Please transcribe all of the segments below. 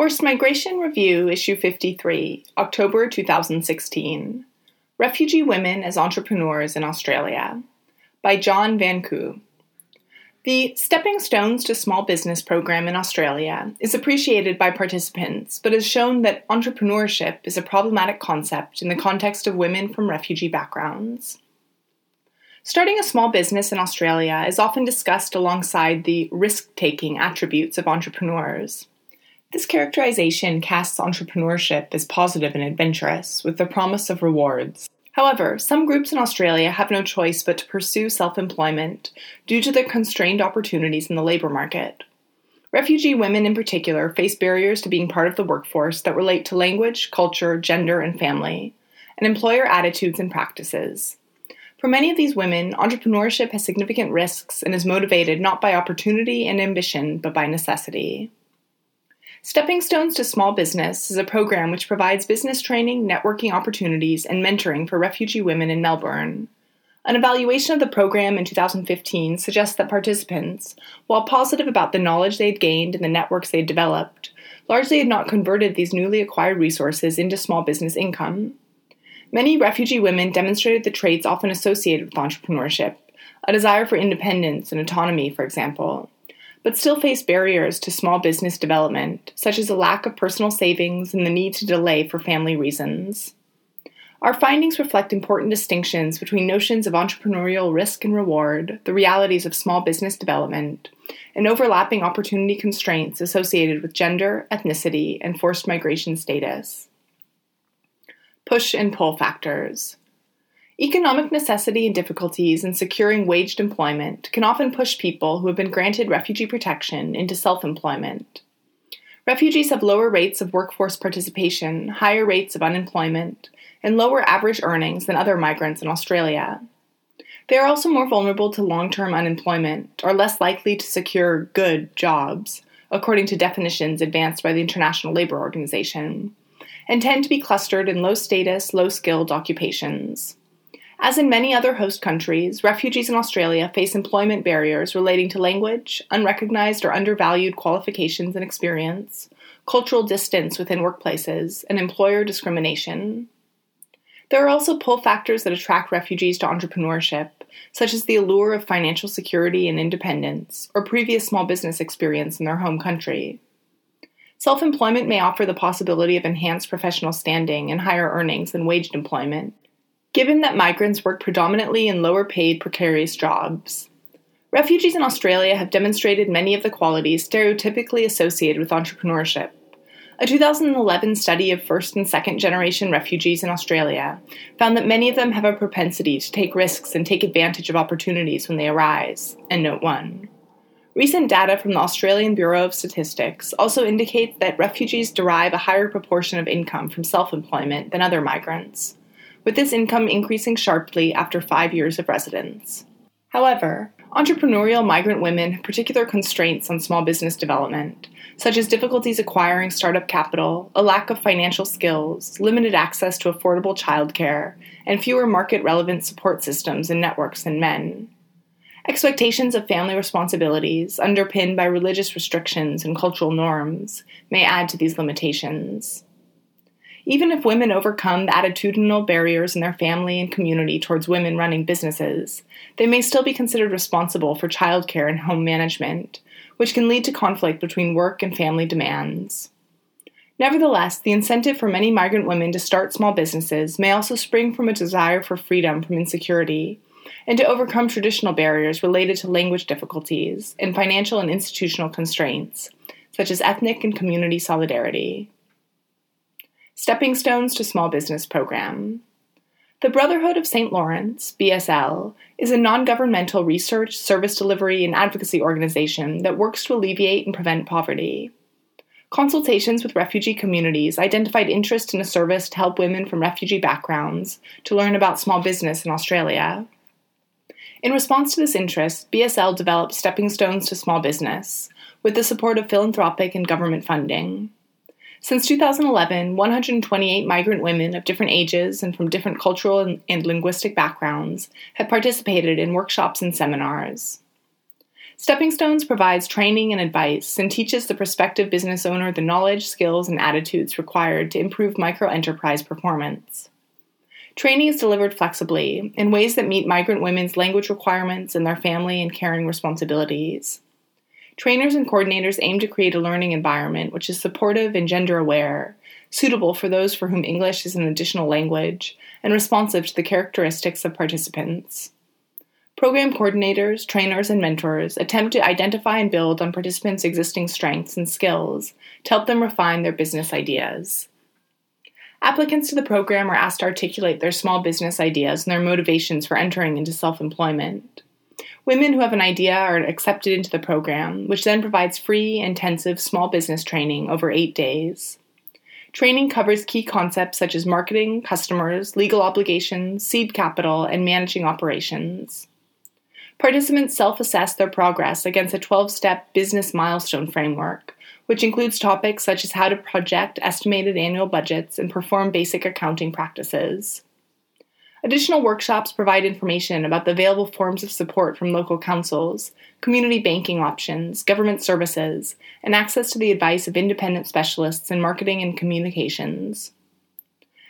Forced Migration Review, Issue 53, October 2016. Refugee Women as Entrepreneurs in Australia, by John Van Kooy. The Stepping Stones to Small Business program in Australia is appreciated by participants, but has shown that entrepreneurship is a problematic concept in the context of women from refugee backgrounds. Starting a small business in Australia is often discussed alongside the risk taking attributes of entrepreneurs. This characterization casts entrepreneurship as positive and adventurous, with the promise of rewards. However, some groups in Australia have no choice but to pursue self employment due to the constrained opportunities in the labour market. Refugee women, in particular, face barriers to being part of the workforce that relate to language, culture, gender, and family, and employer attitudes and practices. For many of these women, entrepreneurship has significant risks and is motivated not by opportunity and ambition, but by necessity. Stepping Stones to Small Business is a program which provides business training, networking opportunities, and mentoring for refugee women in Melbourne. An evaluation of the program in 2015 suggests that participants, while positive about the knowledge they had gained and the networks they had developed, largely had not converted these newly acquired resources into small business income. Many refugee women demonstrated the traits often associated with entrepreneurship a desire for independence and autonomy, for example but still face barriers to small business development, such as a lack of personal savings and the need to delay for family reasons. Our findings reflect important distinctions between notions of entrepreneurial risk and reward, the realities of small business development, and overlapping opportunity constraints associated with gender, ethnicity, and forced migration status. Push and pull factors. Economic necessity and difficulties in securing waged employment can often push people who have been granted refugee protection into self employment. Refugees have lower rates of workforce participation, higher rates of unemployment, and lower average earnings than other migrants in Australia. They are also more vulnerable to long term unemployment, are less likely to secure good jobs, according to definitions advanced by the International Labour Organization, and tend to be clustered in low status, low skilled occupations. As in many other host countries, refugees in Australia face employment barriers relating to language, unrecognized or undervalued qualifications and experience, cultural distance within workplaces, and employer discrimination. There are also pull factors that attract refugees to entrepreneurship, such as the allure of financial security and independence, or previous small business experience in their home country. Self employment may offer the possibility of enhanced professional standing and higher earnings than waged employment, given that migrants work predominantly in lower paid precarious jobs. Refugees in Australia have demonstrated many of the qualities stereotypically associated with entrepreneurship. A 2011 study of first and second generation refugees in Australia found that many of them have a propensity to take risks and take advantage of opportunities when they arise. And note 1. Recent data from the Australian Bureau of Statistics also indicates that refugees derive a higher proportion of income from self employment than other migrants with this income increasing sharply after five years of residence. However, entrepreneurial migrant women have particular constraints on small business development, such as difficulties acquiring startup capital, a lack of financial skills, limited access to affordable childcare, and fewer market relevant support systems and networks than men. Expectations of family responsibilities, underpinned by religious restrictions and cultural norms, may add to these limitations. Even if women overcome the attitudinal barriers in their family and community towards women running businesses, they may still be considered responsible for childcare and home management, which can lead to conflict between work and family demands. Nevertheless, the incentive for many migrant women to start small businesses may also spring from a desire for freedom from insecurity and to overcome traditional barriers related to language difficulties and financial and institutional constraints, such as ethnic and community solidarity. Stepping Stones to Small Business Program. The Brotherhood of St. Laurence, BSL, is a non governmental research, service delivery, and advocacy organization that works to alleviate and prevent poverty. Consultations with refugee communities identified interest in a service to help women from refugee backgrounds to learn about small business in Australia. In response to this interest, BSL developed Stepping Stones to Small Business with the support of philanthropic and government funding. Since 2011, 128 migrant women of different ages and from different cultural and, and linguistic backgrounds have participated in workshops and seminars. Stepping Stones provides training and advice and teaches the prospective business owner the knowledge, skills, and attitudes required to improve microenterprise performance. Training is delivered flexibly in ways that meet migrant women's language requirements and their family and caring responsibilities. Trainers and coordinators aim to create a learning environment which is supportive and gender aware, suitable for those for whom English is an additional language, and responsive to the characteristics of participants. Program coordinators, trainers, and mentors attempt to identify and build on participants' existing strengths and skills to help them refine their business ideas. Applicants to the program are asked to articulate their small business ideas and their motivations for entering into self employment. Women who have an idea are accepted into the program, which then provides free, intensive small business training over eight days. Training covers key concepts such as marketing, customers, legal obligations, seed capital, and managing operations. Participants self assess their progress against a 12 step business milestone framework, which includes topics such as how to project estimated annual budgets and perform basic accounting practices. Additional workshops provide information about the available forms of support from local councils, community banking options, government services, and access to the advice of independent specialists in marketing and communications.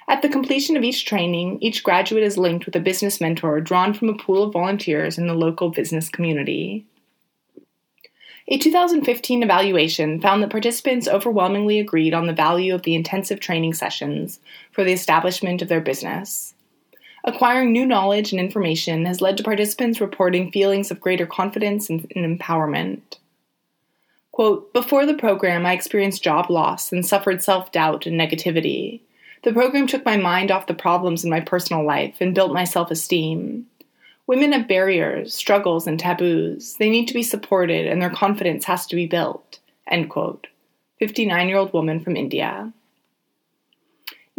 At the completion of each training, each graduate is linked with a business mentor drawn from a pool of volunteers in the local business community. A 2015 evaluation found that participants overwhelmingly agreed on the value of the intensive training sessions for the establishment of their business. Acquiring new knowledge and information has led to participants reporting feelings of greater confidence and, empowerment. Quote, Before the program, I experienced job loss and suffered self doubt and negativity. The program took my mind off the problems in my personal life and built my self esteem. Women have barriers, struggles, and taboos. They need to be supported, and their confidence has to be built. End quote. 59 year old woman from India.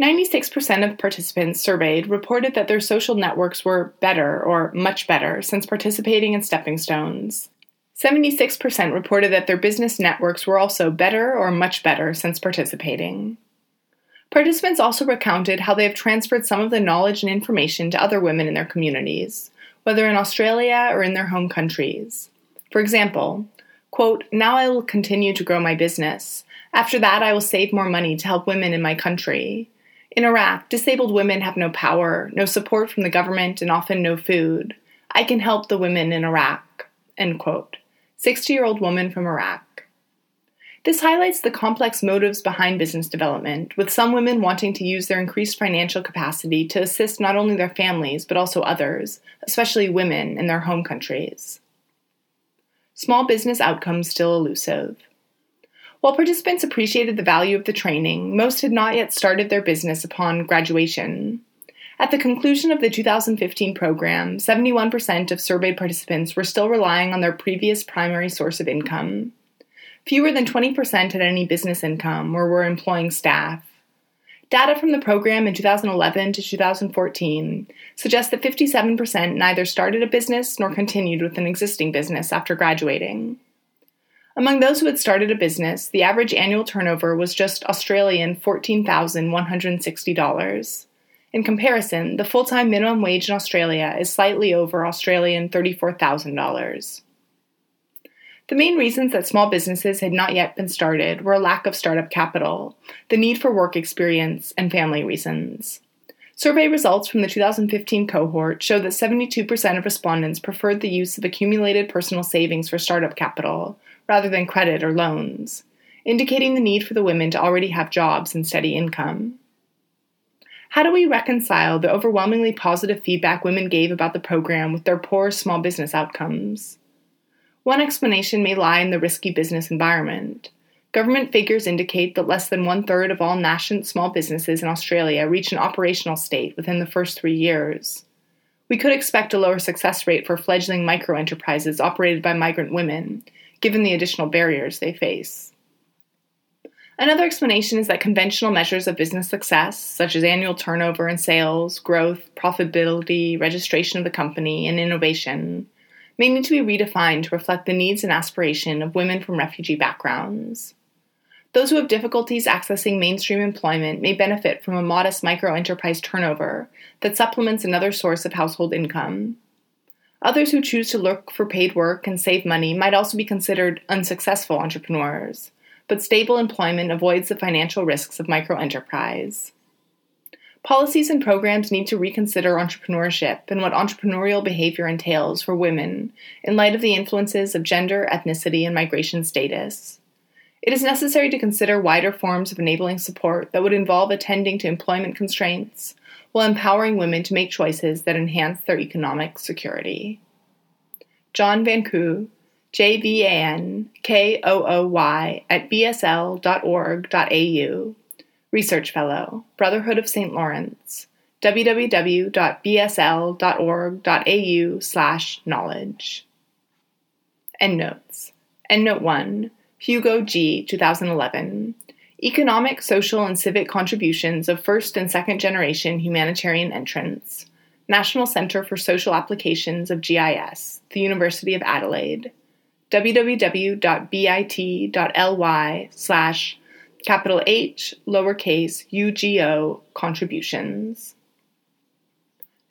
96% of participants surveyed reported that their social networks were better or much better since participating in Stepping Stones. 76% reported that their business networks were also better or much better since participating. Participants also recounted how they have transferred some of the knowledge and information to other women in their communities, whether in Australia or in their home countries. For example, quote, Now I will continue to grow my business. After that, I will save more money to help women in my country. In Iraq, disabled women have no power, no support from the government, and often no food. I can help the women in Iraq. End quote. 60 year old woman from Iraq. This highlights the complex motives behind business development, with some women wanting to use their increased financial capacity to assist not only their families, but also others, especially women in their home countries. Small business outcomes still elusive. While participants appreciated the value of the training, most had not yet started their business upon graduation. At the conclusion of the 2015 program, 71% of surveyed participants were still relying on their previous primary source of income. Fewer than 20% had any business income or were employing staff. Data from the program in 2011 to 2014 suggests that 57% neither started a business nor continued with an existing business after graduating. Among those who had started a business, the average annual turnover was just Australian $14,160. In comparison, the full time minimum wage in Australia is slightly over Australian $34,000. The main reasons that small businesses had not yet been started were a lack of startup capital, the need for work experience, and family reasons. Survey results from the 2015 cohort show that 72% of respondents preferred the use of accumulated personal savings for startup capital rather than credit or loans, indicating the need for the women to already have jobs and steady income. How do we reconcile the overwhelmingly positive feedback women gave about the program with their poor small business outcomes? One explanation may lie in the risky business environment. Government figures indicate that less than one third of all nascent small businesses in Australia reach an operational state within the first three years. We could expect a lower success rate for fledgling micro enterprises operated by migrant women, given the additional barriers they face. Another explanation is that conventional measures of business success, such as annual turnover and sales, growth, profitability, registration of the company, and innovation, may need to be redefined to reflect the needs and aspiration of women from refugee backgrounds. Those who have difficulties accessing mainstream employment may benefit from a modest micro enterprise turnover that supplements another source of household income. Others who choose to look for paid work and save money might also be considered unsuccessful entrepreneurs, but stable employment avoids the financial risks of microenterprise. Policies and programs need to reconsider entrepreneurship and what entrepreneurial behavior entails for women in light of the influences of gender, ethnicity, and migration status. It is necessary to consider wider forms of enabling support that would involve attending to employment constraints while empowering women to make choices that enhance their economic security. John Vankooy, J V A N K O O Y, at bsl.org.au, Research Fellow, Brotherhood of St. Laurence, www.bsl.org.au slash knowledge. Endnotes. Endnote 1, Hugo G., 2011. Economic, Social, and Civic Contributions of First and Second Generation Humanitarian Entrants, National Center for Social Applications of GIS, the University of Adelaide, www.bit.ly slash capital H, lowercase UGO contributions.